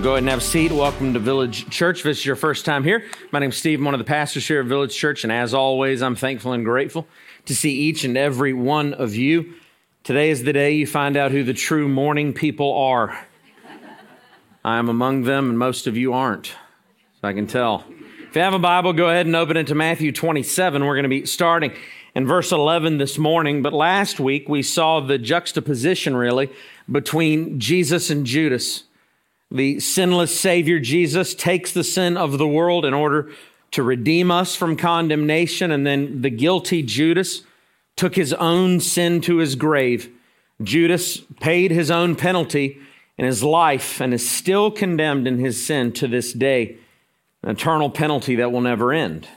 Well, go ahead and have a seat. Welcome to Village Church. If this is your first time here, my name's Steve. I'm one of the pastors here at Village Church, and as always, I'm thankful and grateful to see each and every one of you. Today is the day you find out who the true morning people are. I am among them, and most of you aren't, so I can tell. If you have a Bible, go ahead and open it to Matthew 27. We're going to be starting in verse 11 this morning, but last week we saw the juxtaposition really between Jesus and Judas. The sinless Savior Jesus takes the sin of the world in order to redeem us from condemnation, and then the guilty Judas took his own sin to his grave. Judas paid his own penalty in his life and is still condemned in his sin to this day, an eternal penalty that will never end.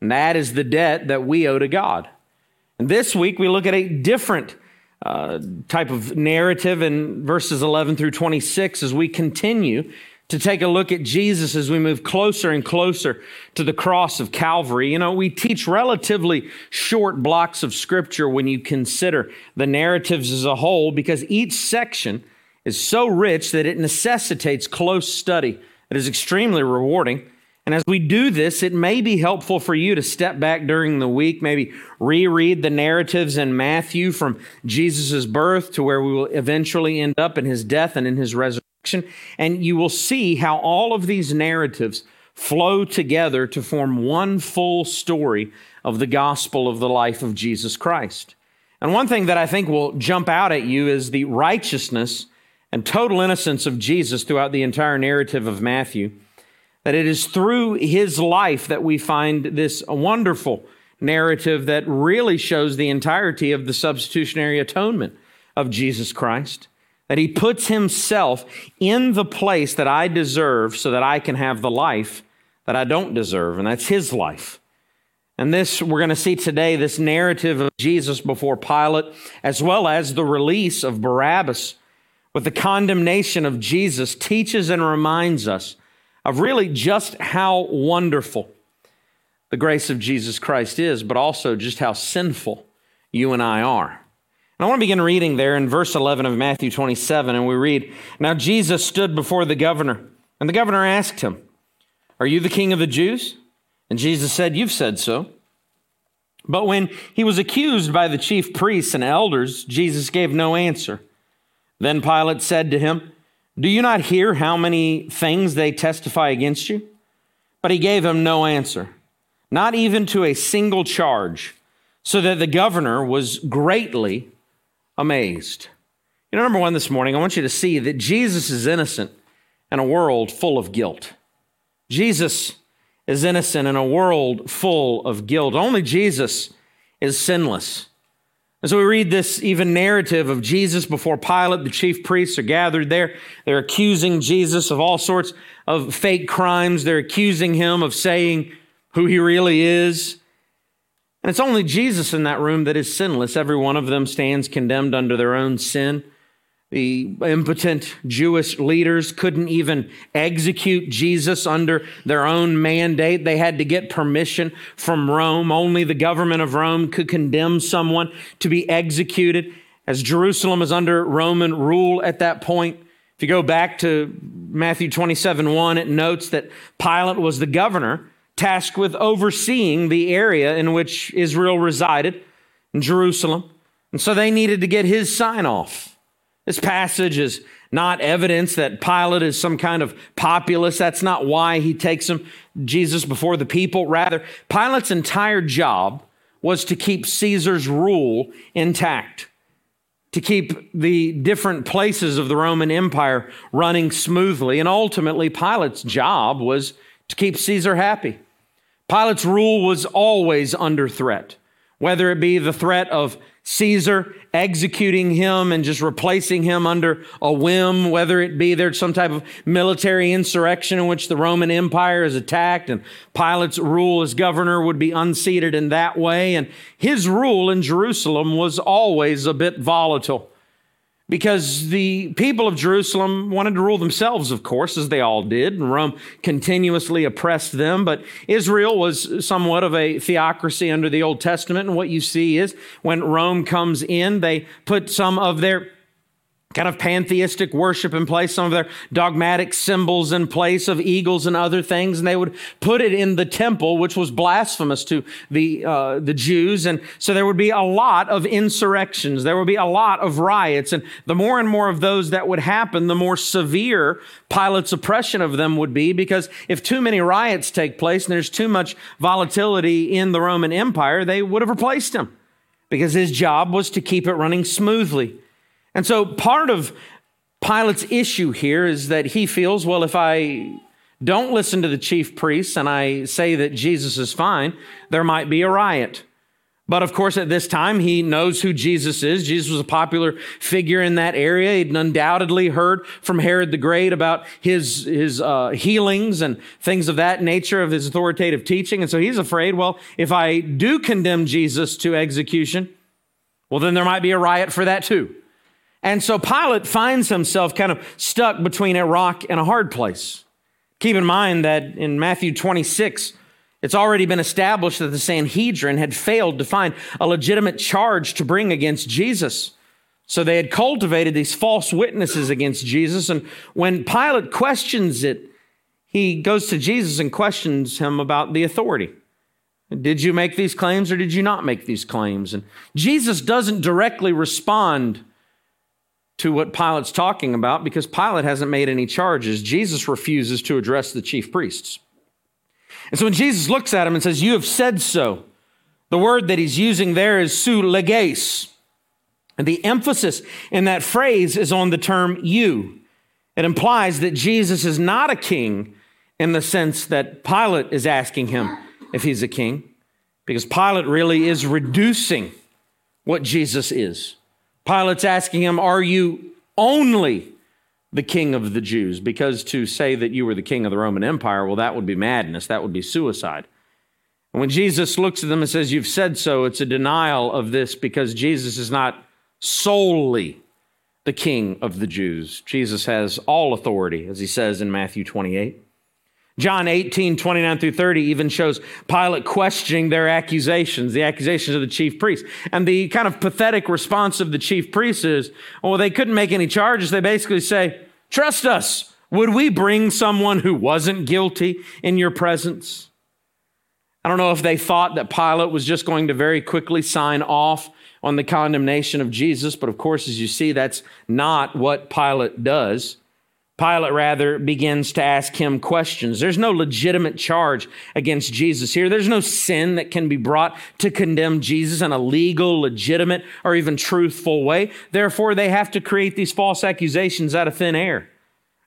And that is the debt that we owe to God. And this week we look at a different uh, type of narrative in verses 11 through 26 as we continue to take a look at Jesus as we move closer and closer to the cross of Calvary. You know, we teach relatively short blocks of scripture when you consider the narratives as a whole because each section is so rich that it necessitates close study. It is extremely rewarding. And as we do this, it may be helpful for you to step back during the week, maybe reread the narratives in Matthew from Jesus' birth to where we will eventually end up in his death and in his resurrection. And you will see how all of these narratives flow together to form one full story of the gospel of the life of Jesus Christ. And one thing that I think will jump out at you is the righteousness and total innocence of Jesus throughout the entire narrative of Matthew. That it is through his life that we find this wonderful narrative that really shows the entirety of the substitutionary atonement of Jesus Christ. That he puts himself in the place that I deserve so that I can have the life that I don't deserve, and that's his life. And this, we're going to see today, this narrative of Jesus before Pilate, as well as the release of Barabbas with the condemnation of Jesus, teaches and reminds us of really just how wonderful the grace of Jesus Christ is, but also just how sinful you and I are. And I want to begin reading there in verse 11 of Matthew 27, and we read Now Jesus stood before the governor, and the governor asked him, Are you the king of the Jews? And Jesus said, You've said so. But when he was accused by the chief priests and elders, Jesus gave no answer. Then Pilate said to him, do you not hear how many things they testify against you? But he gave him no answer, not even to a single charge, so that the governor was greatly amazed. You know, number one this morning, I want you to see that Jesus is innocent in a world full of guilt. Jesus is innocent in a world full of guilt. Only Jesus is sinless. And so we read this even narrative of Jesus before Pilate. The chief priests are gathered there. They're accusing Jesus of all sorts of fake crimes. They're accusing him of saying who he really is. And it's only Jesus in that room that is sinless. Every one of them stands condemned under their own sin. The impotent Jewish leaders couldn't even execute Jesus under their own mandate. They had to get permission from Rome. Only the government of Rome could condemn someone to be executed, as Jerusalem is under Roman rule at that point. If you go back to Matthew 27 1, it notes that Pilate was the governor tasked with overseeing the area in which Israel resided, in Jerusalem. And so they needed to get his sign off. This passage is not evidence that Pilate is some kind of populist. That's not why he takes him, Jesus before the people. Rather, Pilate's entire job was to keep Caesar's rule intact, to keep the different places of the Roman Empire running smoothly. And ultimately, Pilate's job was to keep Caesar happy. Pilate's rule was always under threat, whether it be the threat of Caesar executing him and just replacing him under a whim, whether it be there's some type of military insurrection in which the Roman Empire is attacked and Pilate's rule as governor would be unseated in that way. And his rule in Jerusalem was always a bit volatile because the people of Jerusalem wanted to rule themselves, of course, as they all did, and Rome continuously oppressed them. But Israel was somewhat of a theocracy under the Old Testament, and what you see is when Rome comes in, they put some of their kind of pantheistic worship in place, some of their dogmatic symbols in place of eagles and other things, and they would put it in the temple, which was blasphemous to the uh, the Jews, and so there would be a lot of insurrections, there would be a lot of riots, and the more and more of those that would happen, the more severe Pilate's oppression of them would be, because if too many riots take place and there's too much volatility in the Roman Empire, they would have replaced him, because his job was to keep it running smoothly. And so part of Pilate's issue here is that he feels, well, if I don't listen to the chief priests and I say that Jesus is fine, there might be a riot. But of course, at this time, he knows who Jesus is. Jesus was a popular figure in that area. He'd undoubtedly heard from Herod the Great about his, his uh, healings and things of that nature of his authoritative teaching. And so he's afraid, well, if I do condemn Jesus to execution, well, then there might be a riot for that too. And so Pilate finds himself kind of stuck between a rock and a hard place. Keep in mind that in Matthew 26, it's already been established that the Sanhedrin had failed to find a legitimate charge to bring against Jesus. So they had cultivated these false witnesses against Jesus. And when Pilate questions it, he goes to Jesus and questions him about the authority. Did you make these claims or did you not make these claims? And Jesus doesn't directly respond to what Pilate's talking about because Pilate hasn't made any charges. Jesus refuses to address the chief priests. And so when Jesus looks at him and says, You have said so, the word that he's using there is su leges. And the emphasis in that phrase is on the term you. It implies that Jesus is not a king in the sense that Pilate is asking him if he's a king, because Pilate really is reducing what Jesus is. Pilate's asking him, Are you only the king of the Jews? Because to say that you were the king of the Roman Empire, well, that would be madness. That would be suicide. And when Jesus looks at them and says, You've said so, it's a denial of this because Jesus is not solely the king of the Jews. Jesus has all authority, as he says in Matthew 28. John 18, 29 through 30 even shows Pilate questioning their accusations, the accusations of the chief priests. And the kind of pathetic response of the chief priests is, well, they couldn't make any charges. They basically say, trust us. Would we bring someone who wasn't guilty in your presence? I don't know if they thought that Pilate was just going to very quickly sign off on the condemnation of Jesus, but of course, as you see, that's not what Pilate does. Pilate rather begins to ask him questions. There's no legitimate charge against Jesus here. There's no sin that can be brought to condemn Jesus in a legal, legitimate, or even truthful way. Therefore, they have to create these false accusations out of thin air.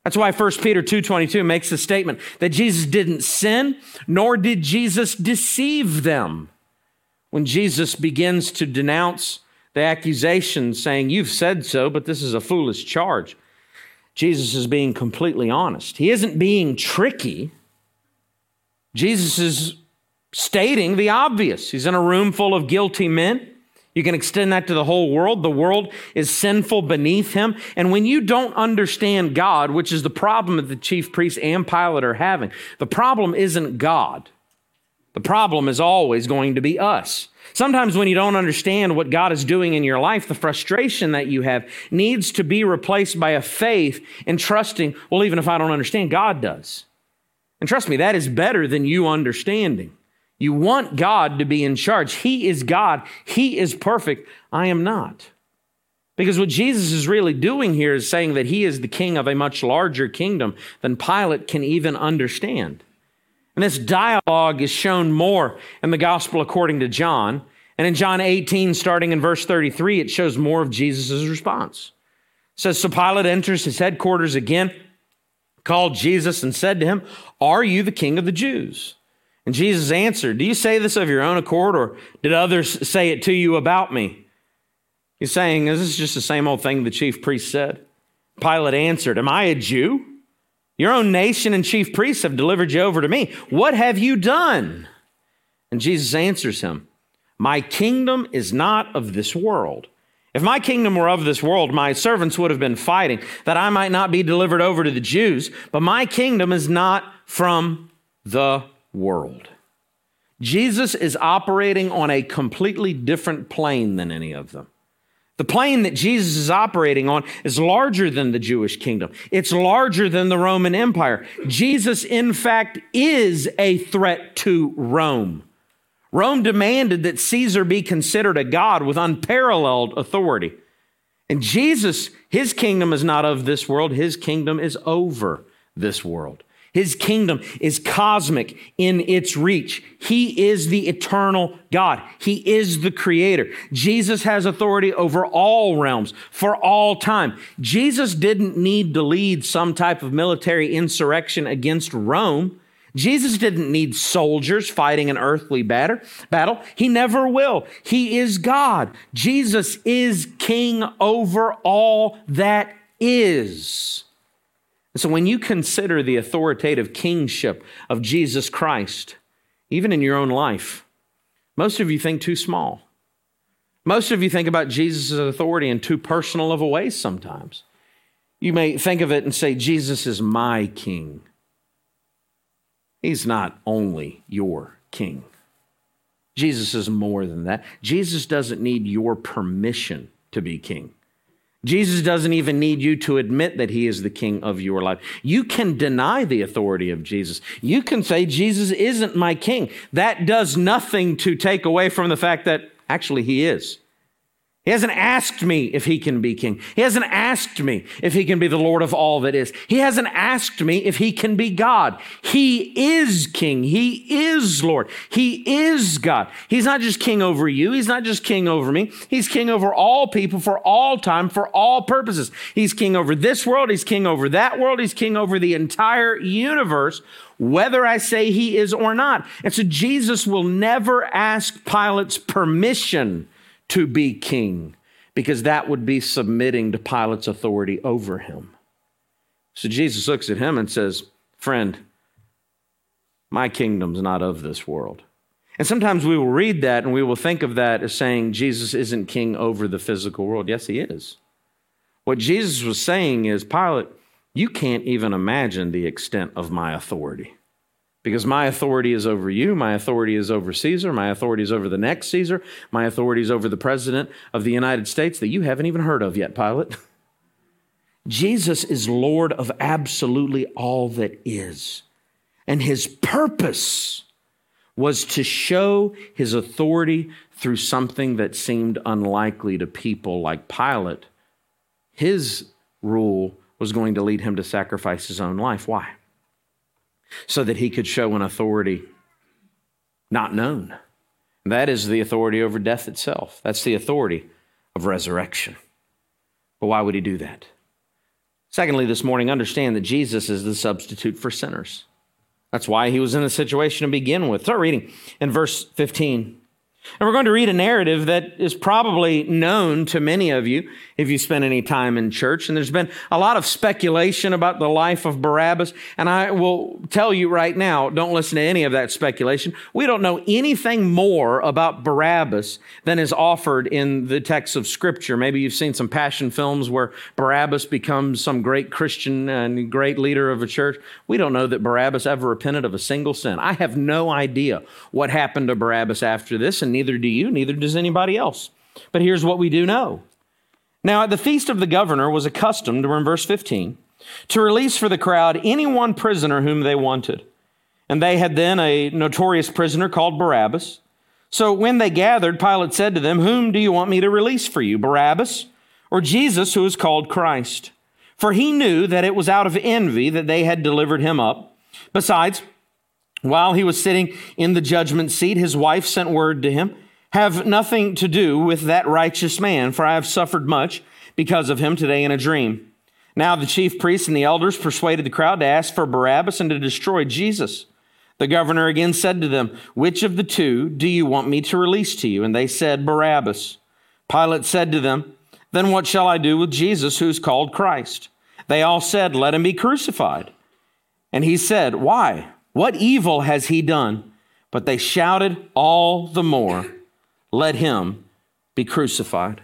That's why 1 Peter 2:22 makes the statement that Jesus didn't sin, nor did Jesus deceive them. When Jesus begins to denounce the accusation saying, "You've said so, but this is a foolish charge." Jesus is being completely honest. He isn't being tricky. Jesus is stating the obvious. He's in a room full of guilty men. You can extend that to the whole world. The world is sinful beneath him. And when you don't understand God, which is the problem that the chief priests and Pilate are having, the problem isn't God. The problem is always going to be us. Sometimes when you don't understand what God is doing in your life, the frustration that you have needs to be replaced by a faith in trusting, well, even if I don't understand, God does. And trust me, that is better than you understanding. You want God to be in charge. He is God. He is perfect. I am not. Because what Jesus is really doing here is saying that he is the king of a much larger kingdom than Pilate can even understand. And this dialogue is shown more in the gospel according to John. And in John 18, starting in verse 33, it shows more of Jesus' response. It says, So Pilate enters his headquarters again, called Jesus, and said to him, Are you the king of the Jews? And Jesus answered, Do you say this of your own accord, or did others say it to you about me? He's saying, This is just the same old thing the chief priest said. Pilate answered, Am I a Jew? Your own nation and chief priests have delivered you over to me. What have you done? And Jesus answers him, My kingdom is not of this world. If my kingdom were of this world, my servants would have been fighting that I might not be delivered over to the Jews, but my kingdom is not from the world. Jesus is operating on a completely different plane than any of them. The plane that Jesus is operating on is larger than the Jewish kingdom. It's larger than the Roman Empire. Jesus, in fact, is a threat to Rome. Rome demanded that Caesar be considered a god with unparalleled authority. And Jesus, his kingdom is not of this world, his kingdom is over this world. His kingdom is cosmic in its reach. He is the eternal God. He is the creator. Jesus has authority over all realms for all time. Jesus didn't need to lead some type of military insurrection against Rome. Jesus didn't need soldiers fighting an earthly battle. He never will. He is God. Jesus is king over all that is. So when you consider the authoritative kingship of Jesus Christ, even in your own life, most of you think too small. Most of you think about Jesus' authority in too personal of a way sometimes. You may think of it and say, Jesus is my king. He's not only your king. Jesus is more than that. Jesus doesn't need your permission to be king. Jesus doesn't even need you to admit that he is the king of your life. You can deny the authority of Jesus. You can say, Jesus isn't my king. That does nothing to take away from the fact that actually he is. He hasn't asked me if he can be king. He hasn't asked me if he can be the Lord of all that is. He hasn't asked me if he can be God. He is king. He is Lord. He is God. He's not just king over you. He's not just king over me. He's king over all people for all time, for all purposes. He's king over this world. He's king over that world. He's king over the entire universe, whether I say he is or not. And so Jesus will never ask Pilate's permission to be king because that would be submitting to Pilate's authority over him. So Jesus looks at him and says, Friend, my kingdom's not of this world. And sometimes we will read that and we will think of that as saying Jesus isn't king over the physical world. Yes, he is. What Jesus was saying is, Pilate, you can't even imagine the extent of my authority because my authority is over you, my authority is over Caesar, my authority is over the next Caesar, my authority is over the president of the United States that you haven't even heard of yet, Pilate. Jesus is Lord of absolutely all that is. And his purpose was to show his authority through something that seemed unlikely to people like Pilate. His rule was going to lead him to sacrifice his own life. Why? So that he could show an authority not known. That is the authority over death itself. That's the authority of resurrection. But why would he do that? Secondly, this morning, understand that Jesus is the substitute for sinners. That's why he was in the situation to begin with. Start reading in verse 15. And we're going to read a narrative that is probably known to many of you if you spend any time in church. And there's been a lot of speculation about the life of Barabbas. And I will tell you right now, don't listen to any of that speculation. We don't know anything more about Barabbas than is offered in the text of Scripture. Maybe you've seen some passion films where Barabbas becomes some great Christian and great leader of a church. We don't know that Barabbas ever repented of a single sin. I have no idea what happened to Barabbas after this. And neither do you, neither does anybody else. But here's what we do know. Now, at the feast of the governor was accustomed, we're in verse 15, to release for the crowd any one prisoner whom they wanted. And they had then a notorious prisoner called Barabbas. So when they gathered, Pilate said to them, Whom do you want me to release for you, Barabbas or Jesus, who is called Christ? For he knew that it was out of envy that they had delivered him up. Besides, while he was sitting in the judgment seat, his wife sent word to him Have nothing to do with that righteous man, for I have suffered much because of him today in a dream. Now the chief priests and the elders persuaded the crowd to ask for Barabbas and to destroy Jesus. The governor again said to them, Which of the two do you want me to release to you? And they said, Barabbas. Pilate said to them, Then what shall I do with Jesus, who is called Christ? They all said, Let him be crucified. And he said, Why? What evil has he done? But they shouted all the more, Let him be crucified.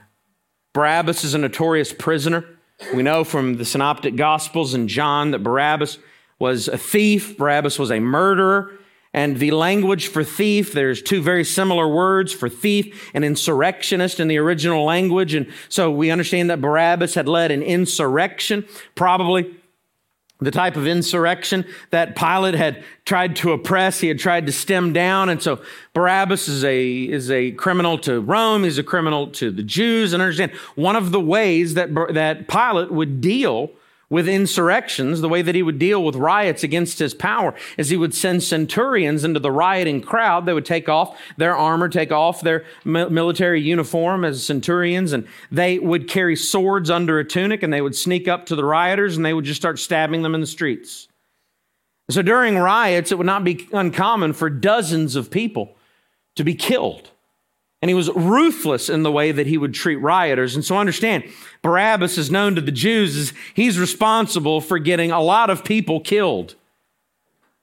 Barabbas is a notorious prisoner. We know from the Synoptic Gospels and John that Barabbas was a thief, Barabbas was a murderer, And the language for thief, there's two very similar words for thief and insurrectionist in the original language. And so we understand that Barabbas had led an insurrection, probably the type of insurrection that Pilate had tried to oppress, he had tried to stem down. And so Barabbas is a, is a criminal to Rome, he's a criminal to the Jews. And understand one of the ways that, that Pilate would deal with insurrections, the way that he would deal with riots against his power is he would send centurions into the rioting crowd. They would take off their armor, take off their military uniform as centurions, and they would carry swords under a tunic and they would sneak up to the rioters and they would just start stabbing them in the streets. So during riots, it would not be uncommon for dozens of people to be killed. And he was ruthless in the way that he would treat rioters. And so understand, Barabbas is known to the Jews as he's responsible for getting a lot of people killed.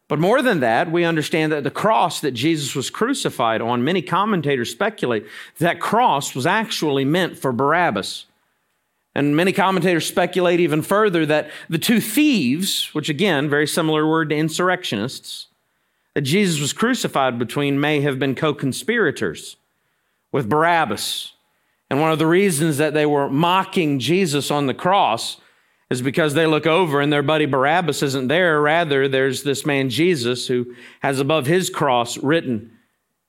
But more than that, we understand that the cross that Jesus was crucified on, many commentators speculate that cross was actually meant for Barabbas. And many commentators speculate even further that the two thieves, which again, very similar word to insurrectionists, that Jesus was crucified between may have been co conspirators with Barabbas. And one of the reasons that they were mocking Jesus on the cross is because they look over and their buddy Barabbas isn't there. Rather, there's this man Jesus who has above his cross written,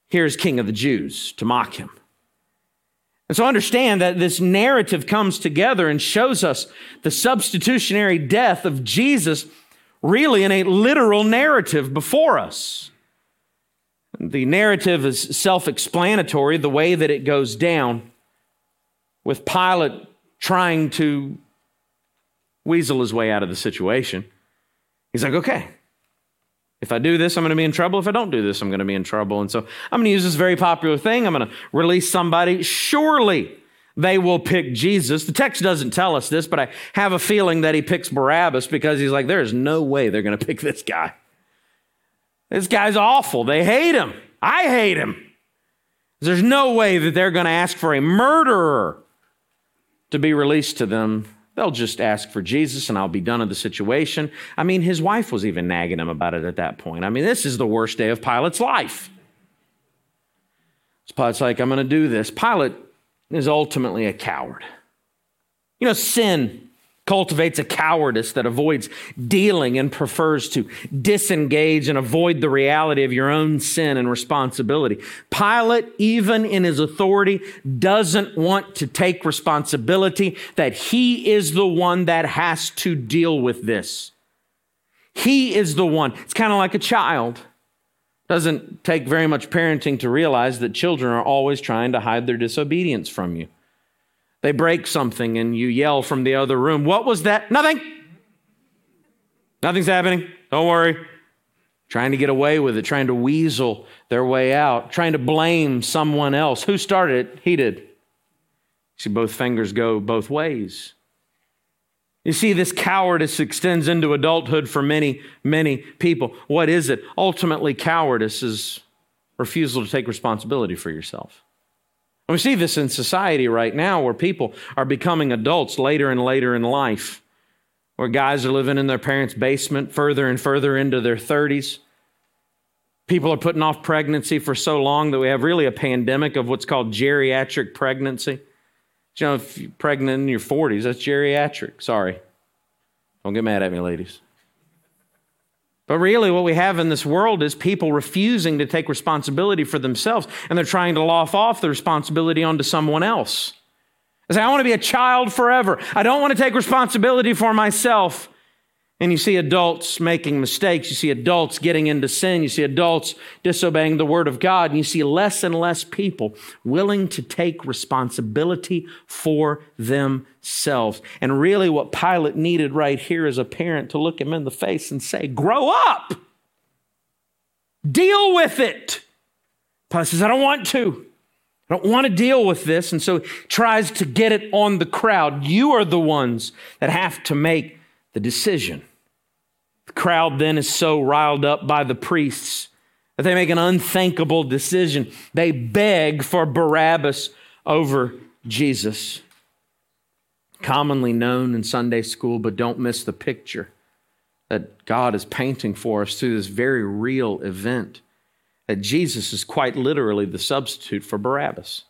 Here's King of the Jews, to mock him. And so understand that this narrative comes together and shows us the substitutionary death of Jesus really in a literal narrative before us. The narrative is self explanatory, the way that it goes down, with Pilate trying to weasel his way out of the situation. He's like, okay, if I do this, I'm going to be in trouble. If I don't do this, I'm going to be in trouble. And so I'm going to use this very popular thing. I'm going to release somebody. Surely they will pick Jesus. The text doesn't tell us this, but I have a feeling that he picks Barabbas because he's like, there's no way they're going to pick this guy. This guy's awful. They hate him. I hate him. There's no way that they're going to ask for a murderer to be released to them. They'll just ask for Jesus and I'll be done with the situation. I mean, his wife was even nagging him about it at that point. I mean, this is the worst day of Pilate's life. So Pilate's like, I'm going to do this. Pilate is ultimately a coward. You know, sin cultivates a cowardice that avoids dealing and prefers to disengage and avoid the reality of your own sin and responsibility. Pilate, even in his authority, doesn't want to take responsibility that he is the one that has to deal with this. He is the one. It's kind of like a child. Doesn't take very much parenting to realize that children are always trying to hide their disobedience from you. They break something and you yell from the other room, What was that? Nothing. Nothing's happening. Don't worry. Trying to get away with it, trying to weasel their way out, trying to blame someone else. Who started it? He did. See, both fingers go both ways. You see, this cowardice extends into adulthood for many, many people. What is it? Ultimately, cowardice is refusal to take responsibility for yourself. And we see this in society right now where people are becoming adults later and later in life, where guys are living in their parents' basement further and further into their 30s. People are putting off pregnancy for so long that we have really a pandemic of what's called geriatric pregnancy. You know, if you're pregnant in your 40s, that's geriatric. Sorry. Don't get mad at me, ladies. But really, what we have in this world is people refusing to take responsibility for themselves, and they're trying to loft off the responsibility onto someone else. They say, I want to be a child forever. I don't want to take responsibility for myself. And you see adults making mistakes. You see adults getting into sin. You see adults disobeying the word of God. And you see less and less people willing to take responsibility for themselves. And really, what Pilate needed right here is a parent to look him in the face and say, Grow up, deal with it. Pilate says, I don't want to. I don't want to deal with this. And so tries to get it on the crowd. You are the ones that have to make the decision. The crowd then is so riled up by the priests that they make an unthinkable decision. They beg for Barabbas over Jesus. Commonly known in Sunday school, but don't miss the picture that God is painting for us through this very real event. that Jesus is quite literally the substitute for Barabbas.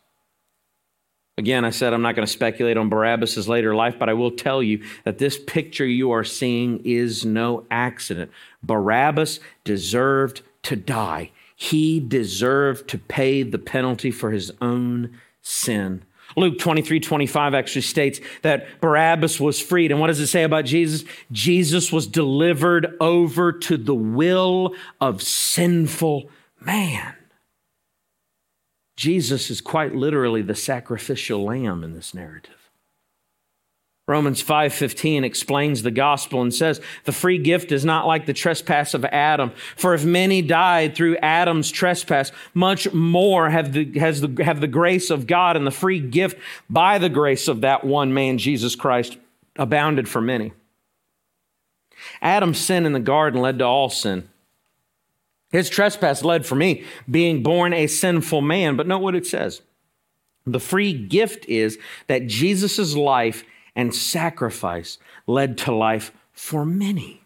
Again, I said I'm not going to speculate on Barabbas' later life, but I will tell you that this picture you are seeing is no accident. Barabbas deserved to die, he deserved to pay the penalty for his own sin. Luke 23 25 actually states that Barabbas was freed. And what does it say about Jesus? Jesus was delivered over to the will of sinful man. Jesus is quite literally the sacrificial lamb in this narrative. Romans 5:15 explains the gospel and says, "The free gift is not like the trespass of Adam, for if many died through Adam's trespass, much more have the, has the, have the grace of God and the free gift by the grace of that one man Jesus Christ abounded for many." Adam's sin in the garden led to all sin. His trespass led for me, being born a sinful man. But note what it says. The free gift is that Jesus' life and sacrifice led to life for many.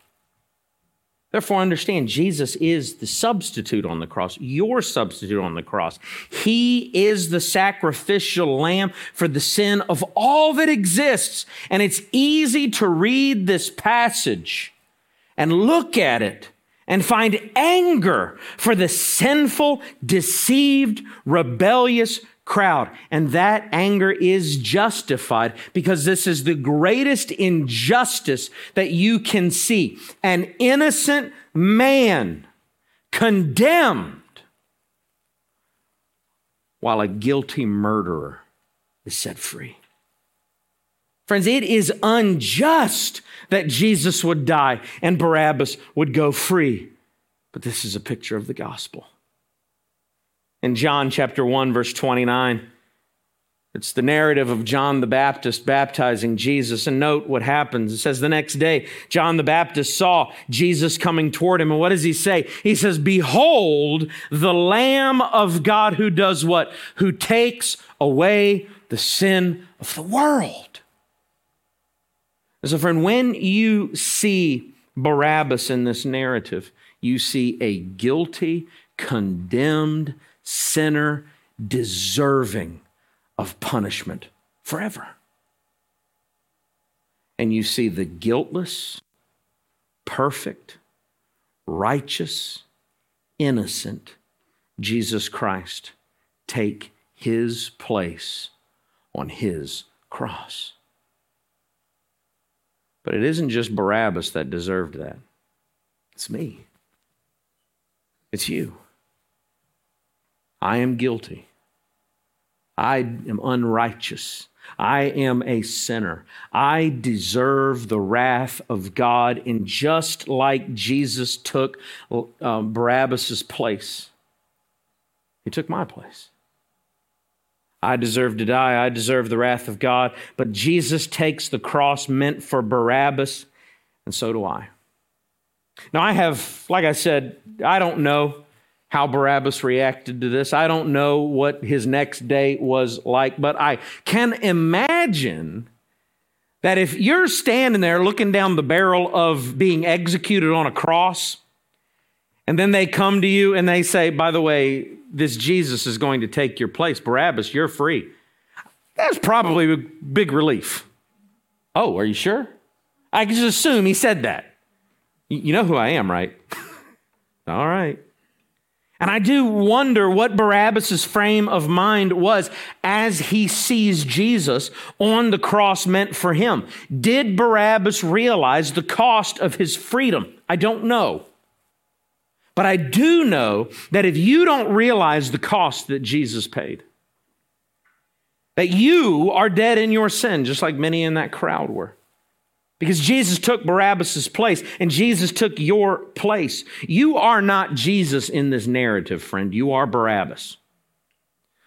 Therefore, understand Jesus is the substitute on the cross, your substitute on the cross. He is the sacrificial lamb for the sin of all that exists. And it's easy to read this passage and look at it and find anger for the sinful, deceived, rebellious crowd. And that anger is justified because this is the greatest injustice that you can see. An innocent man condemned while a guilty murderer is set free. Friends, it is unjust that Jesus would die and Barabbas would go free. But this is a picture of the gospel. In John chapter 1 verse 29, it's the narrative of John the Baptist baptizing Jesus. And note what happens. It says, The next day, John the Baptist saw Jesus coming toward him. And what does he say? He says, Behold, the Lamb of God who does what? Who takes away the sin of the world. So, friend, when you see Barabbas in this narrative, you see a guilty, condemned sinner deserving of punishment forever. And you see the guiltless, perfect, righteous, innocent Jesus Christ take his place on his cross. But it isn't just Barabbas that deserved that, it's me, it's you. I am guilty. I am unrighteous. I am a sinner. I deserve the wrath of God. And just like Jesus took um, Barabbas' place, he took my place. I deserve to die. I deserve the wrath of God. But Jesus takes the cross meant for Barabbas, and so do I. Now, I have, like I said, I don't know how Barabbas reacted to this. I don't know what his next day was like, but I can imagine that if you're standing there looking down the barrel of being executed on a cross, and then they come to you and they say, by the way, this Jesus is going to take your place. Barabbas, you're free. That's probably a big relief. Oh, are you sure? I can just assume he said that. You know who I am, right? All right. And I do wonder what Barabbas' frame of mind was as he sees Jesus on the cross meant for him. Did Barabbas realize the cost of his freedom? I don't know. But I do know that if you don't realize the cost that Jesus paid, that you are dead in your sin, just like many in that crowd were. Because Jesus took Barabbas' place and Jesus took your place. You are not Jesus in this narrative, friend. You are Barabbas.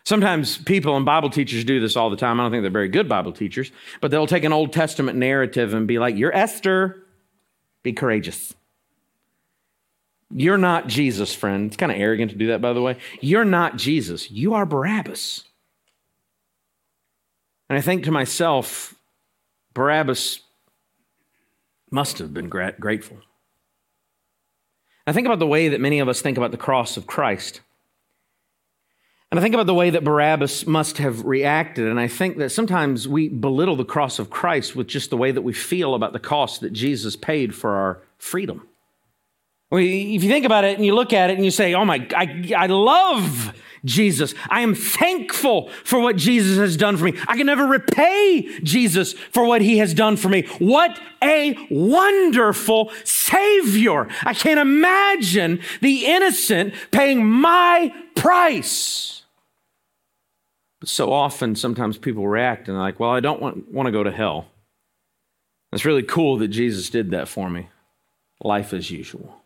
Sometimes people and Bible teachers do this all the time. I don't think they're very good Bible teachers, but they'll take an Old Testament narrative and be like, You're Esther, be courageous. You're not Jesus, friend. It's kind of arrogant to do that, by the way. You're not Jesus. You are Barabbas. And I think to myself, Barabbas must have been grateful. I think about the way that many of us think about the cross of Christ. And I think about the way that Barabbas must have reacted, and I think that sometimes we belittle the cross of Christ with just the way that we feel about the cost that Jesus paid for our freedom. Well, if you think about it and you look at it and you say, oh my, I, I love Jesus. I am thankful for what Jesus has done for me. I can never repay Jesus for what he has done for me. What a wonderful Savior. I can't imagine the innocent paying my price. But so often, sometimes people react and they're like, well, I don't want, want to go to hell. It's really cool that Jesus did that for me. Life as usual.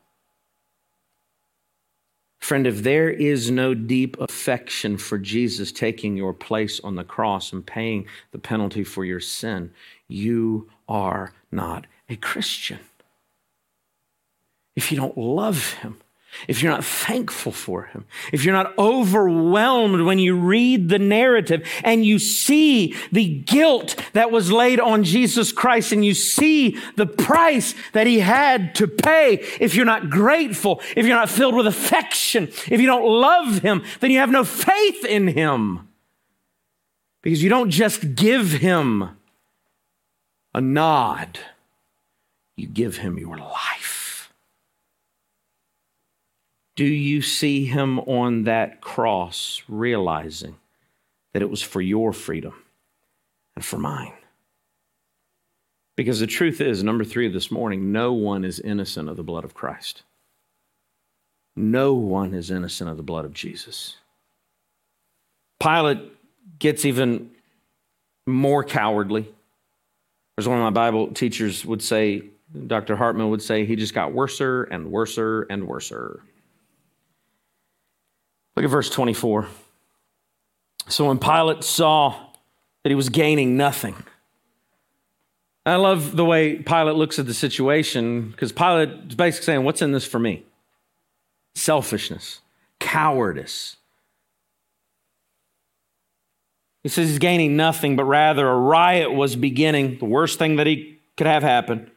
Friend, if there is no deep affection for Jesus taking your place on the cross and paying the penalty for your sin, you are not a Christian. If you don't love him, if you're not thankful for him, if you're not overwhelmed when you read the narrative and you see the guilt that was laid on Jesus Christ and you see the price that he had to pay, if you're not grateful, if you're not filled with affection, if you don't love him, then you have no faith in him. Because you don't just give him a nod, you give him your life. Do you see him on that cross realizing that it was for your freedom and for mine? Because the truth is, number three this morning, no one is innocent of the blood of Christ. No one is innocent of the blood of Jesus. Pilate gets even more cowardly. As one of my Bible teachers would say, Dr. Hartman would say, he just got worser and worser and worser. Look at verse 24. So when Pilate saw that he was gaining nothing, I love the way Pilate looks at the situation because Pilate is basically saying, What's in this for me? Selfishness, cowardice. He says he's gaining nothing, but rather a riot was beginning, the worst thing that he could have happen.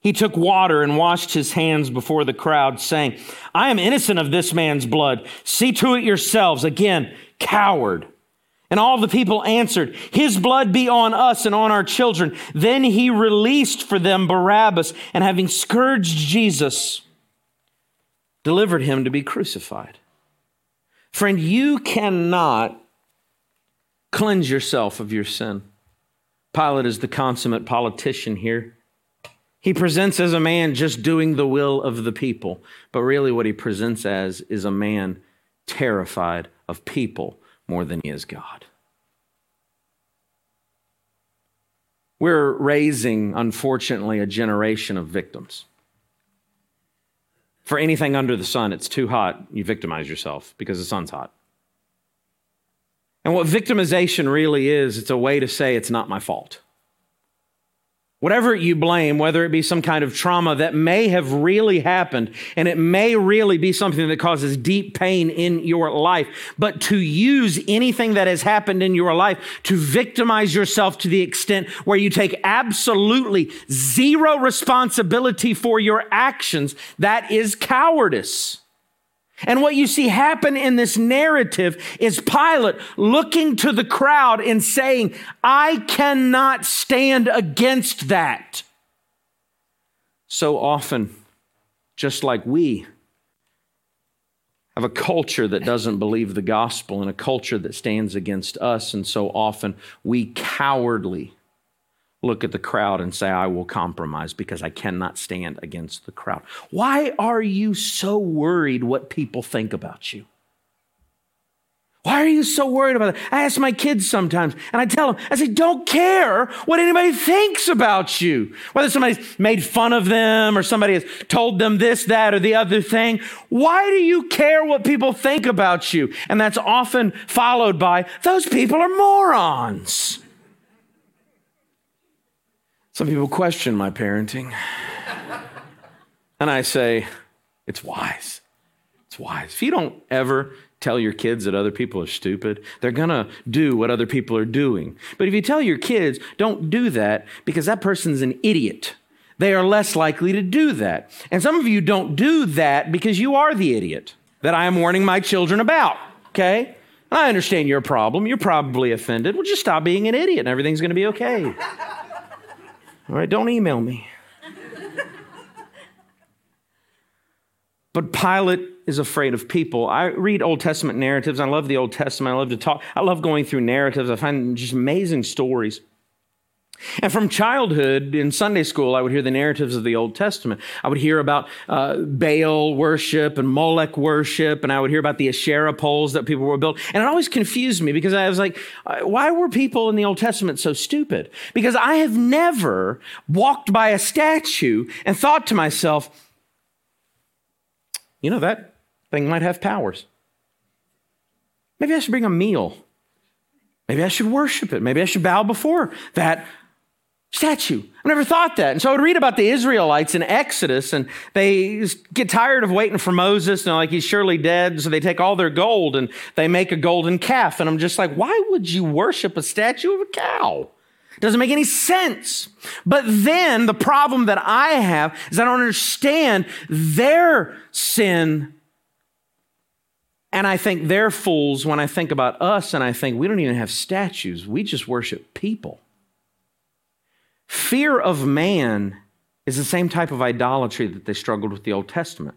He took water and washed his hands before the crowd, saying, I am innocent of this man's blood. See to it yourselves. Again, coward. And all the people answered, His blood be on us and on our children. Then he released for them Barabbas, and having scourged Jesus, delivered him to be crucified. Friend, you cannot cleanse yourself of your sin. Pilate is the consummate politician here. He presents as a man just doing the will of the people, but really what he presents as is a man terrified of people more than he is God. We're raising, unfortunately, a generation of victims. For anything under the sun, it's too hot, you victimize yourself because the sun's hot. And what victimization really is, it's a way to say it's not my fault. Whatever you blame, whether it be some kind of trauma that may have really happened, and it may really be something that causes deep pain in your life, but to use anything that has happened in your life to victimize yourself to the extent where you take absolutely zero responsibility for your actions, that is cowardice. And what you see happen in this narrative is Pilate looking to the crowd and saying, I cannot stand against that. So often, just like we have a culture that doesn't believe the gospel and a culture that stands against us, and so often we cowardly look at the crowd and say, I will compromise because I cannot stand against the crowd. Why are you so worried what people think about you? Why are you so worried about it? I ask my kids sometimes, and I tell them, I say, don't care what anybody thinks about you. Whether somebody's made fun of them or somebody has told them this, that, or the other thing. Why do you care what people think about you? And that's often followed by, those people are morons. Some people question my parenting. and I say, it's wise. It's wise. If you don't ever tell your kids that other people are stupid, they're going to do what other people are doing. But if you tell your kids, don't do that because that person's an idiot, they are less likely to do that. And some of you don't do that because you are the idiot that I am warning my children about, okay? I understand your problem. You're probably offended. Well, just stop being an idiot and everything's going to be okay. All right, don't email me. But Pilate is afraid of people. I read Old Testament narratives. I love the Old Testament. I love to talk. I love going through narratives. I find just amazing stories. And from childhood in Sunday school, I would hear the narratives of the Old Testament. I would hear about uh, Baal worship and Molech worship, and I would hear about the Asherah poles that people were built. And it always confused me because I was like, uh, why were people in the Old Testament so stupid? Because I have never walked by a statue and thought to myself, you know, that thing might have powers. Maybe I should bring a meal. Maybe I should worship it. Maybe I should bow before that statue. I never thought that. And so I would read about the Israelites in Exodus, and they get tired of waiting for Moses, and like he's surely dead. So they take all their gold and they make a golden calf. And I'm just like, why would you worship a statue of a cow? Doesn't make any sense. But then the problem that I have is I don't understand their sin. And I think they're fools when I think about us, and I think we don't even have statues. We just worship people. Fear of man is the same type of idolatry that they struggled with the Old Testament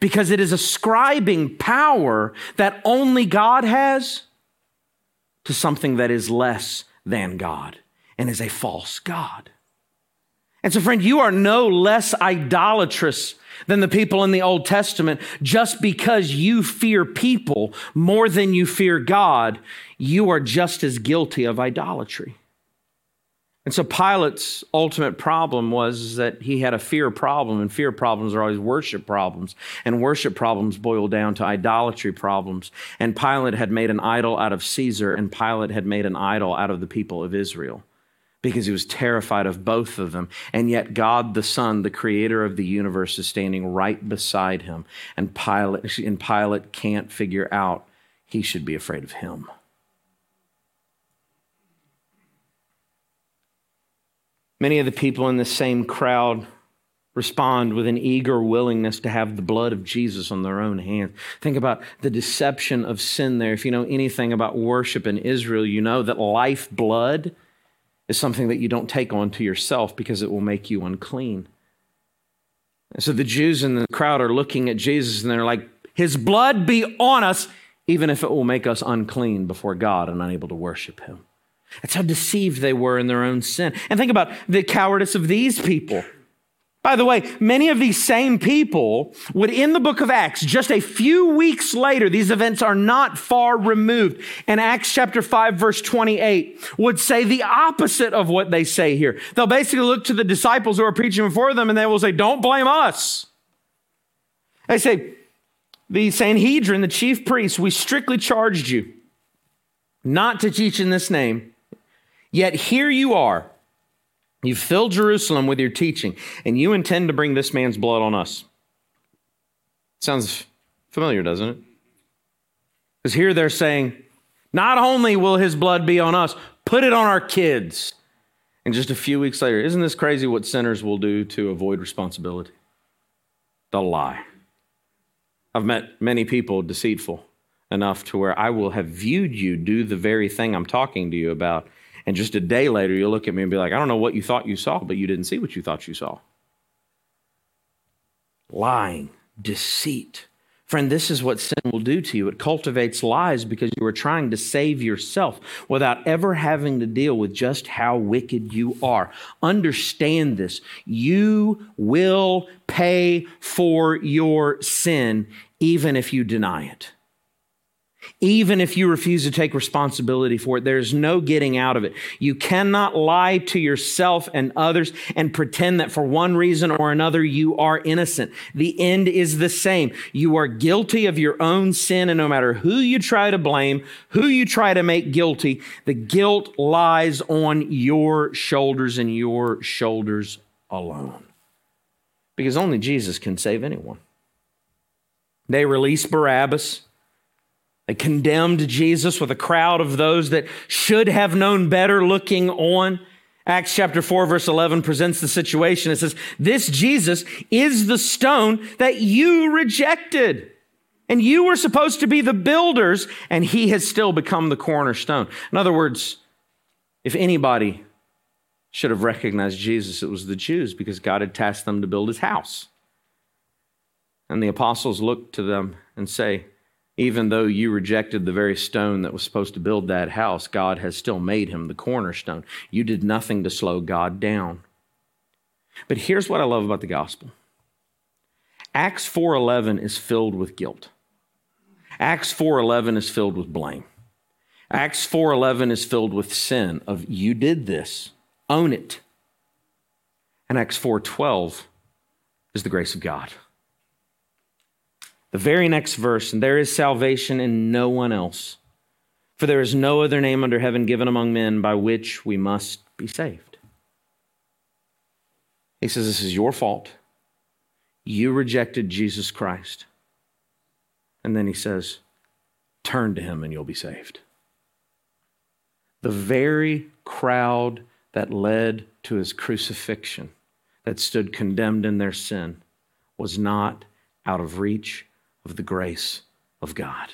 because it is ascribing power that only God has to something that is less than God and is a false God. And so, friend, you are no less idolatrous than the people in the Old Testament just because you fear people more than you fear God. You are just as guilty of idolatry. And so Pilate's ultimate problem was that he had a fear problem, and fear problems are always worship problems. And worship problems boil down to idolatry problems. And Pilate had made an idol out of Caesar, and Pilate had made an idol out of the people of Israel because he was terrified of both of them. And yet, God the Son, the creator of the universe, is standing right beside him. And Pilate, and Pilate can't figure out he should be afraid of him. Many of the people in the same crowd respond with an eager willingness to have the blood of Jesus on their own hands. Think about the deception of sin there. If you know anything about worship in Israel, you know that life blood is something that you don't take onto yourself because it will make you unclean. And so the Jews in the crowd are looking at Jesus and they're like, His blood be on us, even if it will make us unclean before God and unable to worship Him. That's how deceived they were in their own sin. And think about the cowardice of these people. By the way, many of these same people would, in the book of Acts, just a few weeks later, these events are not far removed. In Acts chapter 5, verse 28, would say the opposite of what they say here. They'll basically look to the disciples who are preaching before them and they will say, Don't blame us. They say, The Sanhedrin, the chief priests, we strictly charged you not to teach in this name Yet here you are. You've filled Jerusalem with your teaching, and you intend to bring this man's blood on us. Sounds familiar, doesn't it? Because here they're saying, not only will his blood be on us, put it on our kids. And just a few weeks later, isn't this crazy what sinners will do to avoid responsibility? They'll lie. I've met many people deceitful enough to where I will have viewed you do the very thing I'm talking to you about and just a day later, you'll look at me and be like, I don't know what you thought you saw, but you didn't see what you thought you saw. Lying, deceit. Friend, this is what sin will do to you. It cultivates lies because you are trying to save yourself without ever having to deal with just how wicked you are. Understand this. You will pay for your sin even if you deny it even if you refuse to take responsibility for it. There's no getting out of it. You cannot lie to yourself and others and pretend that for one reason or another you are innocent. The end is the same. You are guilty of your own sin, and no matter who you try to blame, who you try to make guilty, the guilt lies on your shoulders and your shoulders alone. Because only Jesus can save anyone. They release Barabbas. They condemned Jesus with a crowd of those that should have known better looking on. Acts chapter 4, verse 11 presents the situation. It says, This Jesus is the stone that you rejected. And you were supposed to be the builders, and he has still become the cornerstone. In other words, if anybody should have recognized Jesus, it was the Jews because God had tasked them to build his house. And the apostles look to them and say, even though you rejected the very stone that was supposed to build that house, God has still made him the cornerstone. You did nothing to slow God down. But here's what I love about the gospel. Acts 4:11 is filled with guilt. Acts 4:11 is filled with blame. Acts 4:11 is filled with sin of you did this. Own it. And Acts 4:12 is the grace of God. The very next verse, and there is salvation in no one else. For there is no other name under heaven given among men by which we must be saved. He says, This is your fault. You rejected Jesus Christ. And then he says, Turn to him and you'll be saved. The very crowd that led to his crucifixion, that stood condemned in their sin, was not out of reach of the grace of God.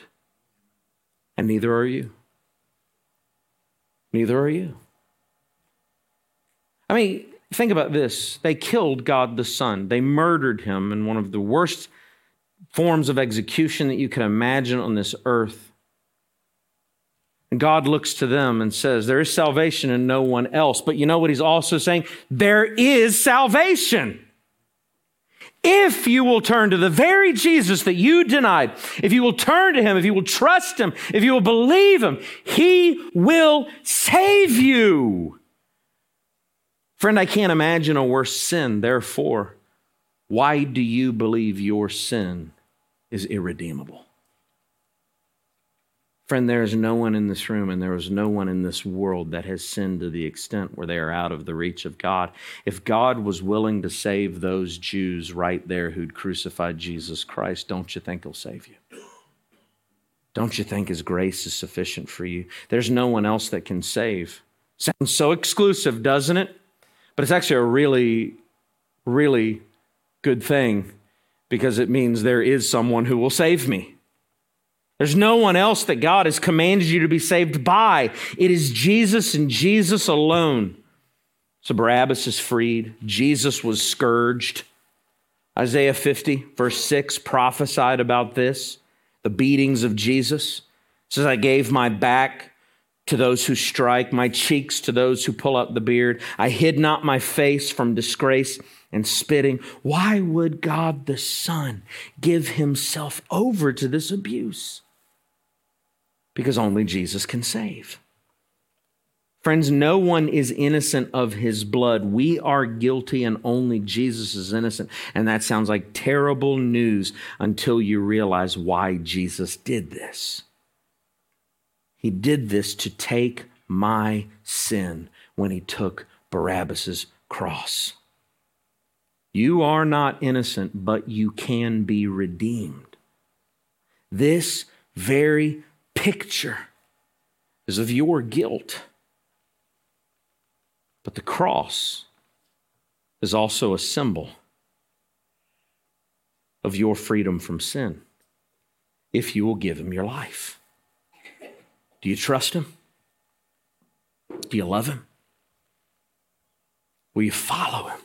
And neither are you. Neither are you. I mean, think about this. They killed God the Son, they murdered him in one of the worst forms of execution that you can imagine on this earth. And God looks to them and says, There is salvation in no one else. But you know what he's also saying? There is salvation. If you will turn to the very Jesus that you denied, if you will turn to him, if you will trust him, if you will believe him, he will save you. Friend, I can't imagine a worse sin. Therefore, why do you believe your sin is irredeemable? Friend, there is no one in this room and there is no one in this world that has sinned to the extent where they are out of the reach of God. If God was willing to save those Jews right there who'd crucified Jesus Christ, don't you think He'll save you? Don't you think His grace is sufficient for you? There's no one else that can save. Sounds so exclusive, doesn't it? But it's actually a really, really good thing because it means there is someone who will save me. There's no one else that God has commanded you to be saved by. It is Jesus and Jesus alone. So Barabbas is freed. Jesus was scourged. Isaiah 50, verse 6, prophesied about this the beatings of Jesus. It says, I gave my back to those who strike, my cheeks to those who pull up the beard. I hid not my face from disgrace and spitting. Why would God the Son give himself over to this abuse? Because only Jesus can save. Friends, no one is innocent of his blood. We are guilty and only Jesus is innocent. And that sounds like terrible news until you realize why Jesus did this. He did this to take my sin when he took Barabbas's cross. You are not innocent, but you can be redeemed. This very picture is of your guilt. But the cross is also a symbol of your freedom from sin if you will give him your life. Do you trust him? Do you love him? Will you follow him?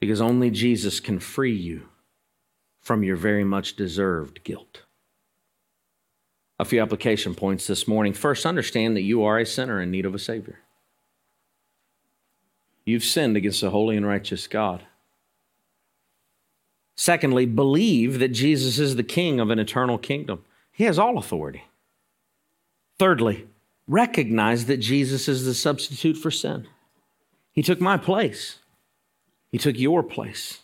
Because only Jesus can free you from your very much deserved guilt a few application points this morning. First, understand that you are a sinner in need of a Savior. You've sinned against a holy and righteous God. Secondly, believe that Jesus is the King of an eternal kingdom. He has all authority. Thirdly, recognize that Jesus is the substitute for sin. He took my place, He took your place.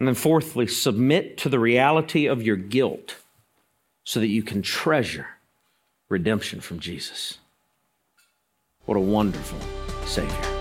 And then, fourthly, submit to the reality of your guilt so that you can treasure redemption from Jesus. What a wonderful Savior.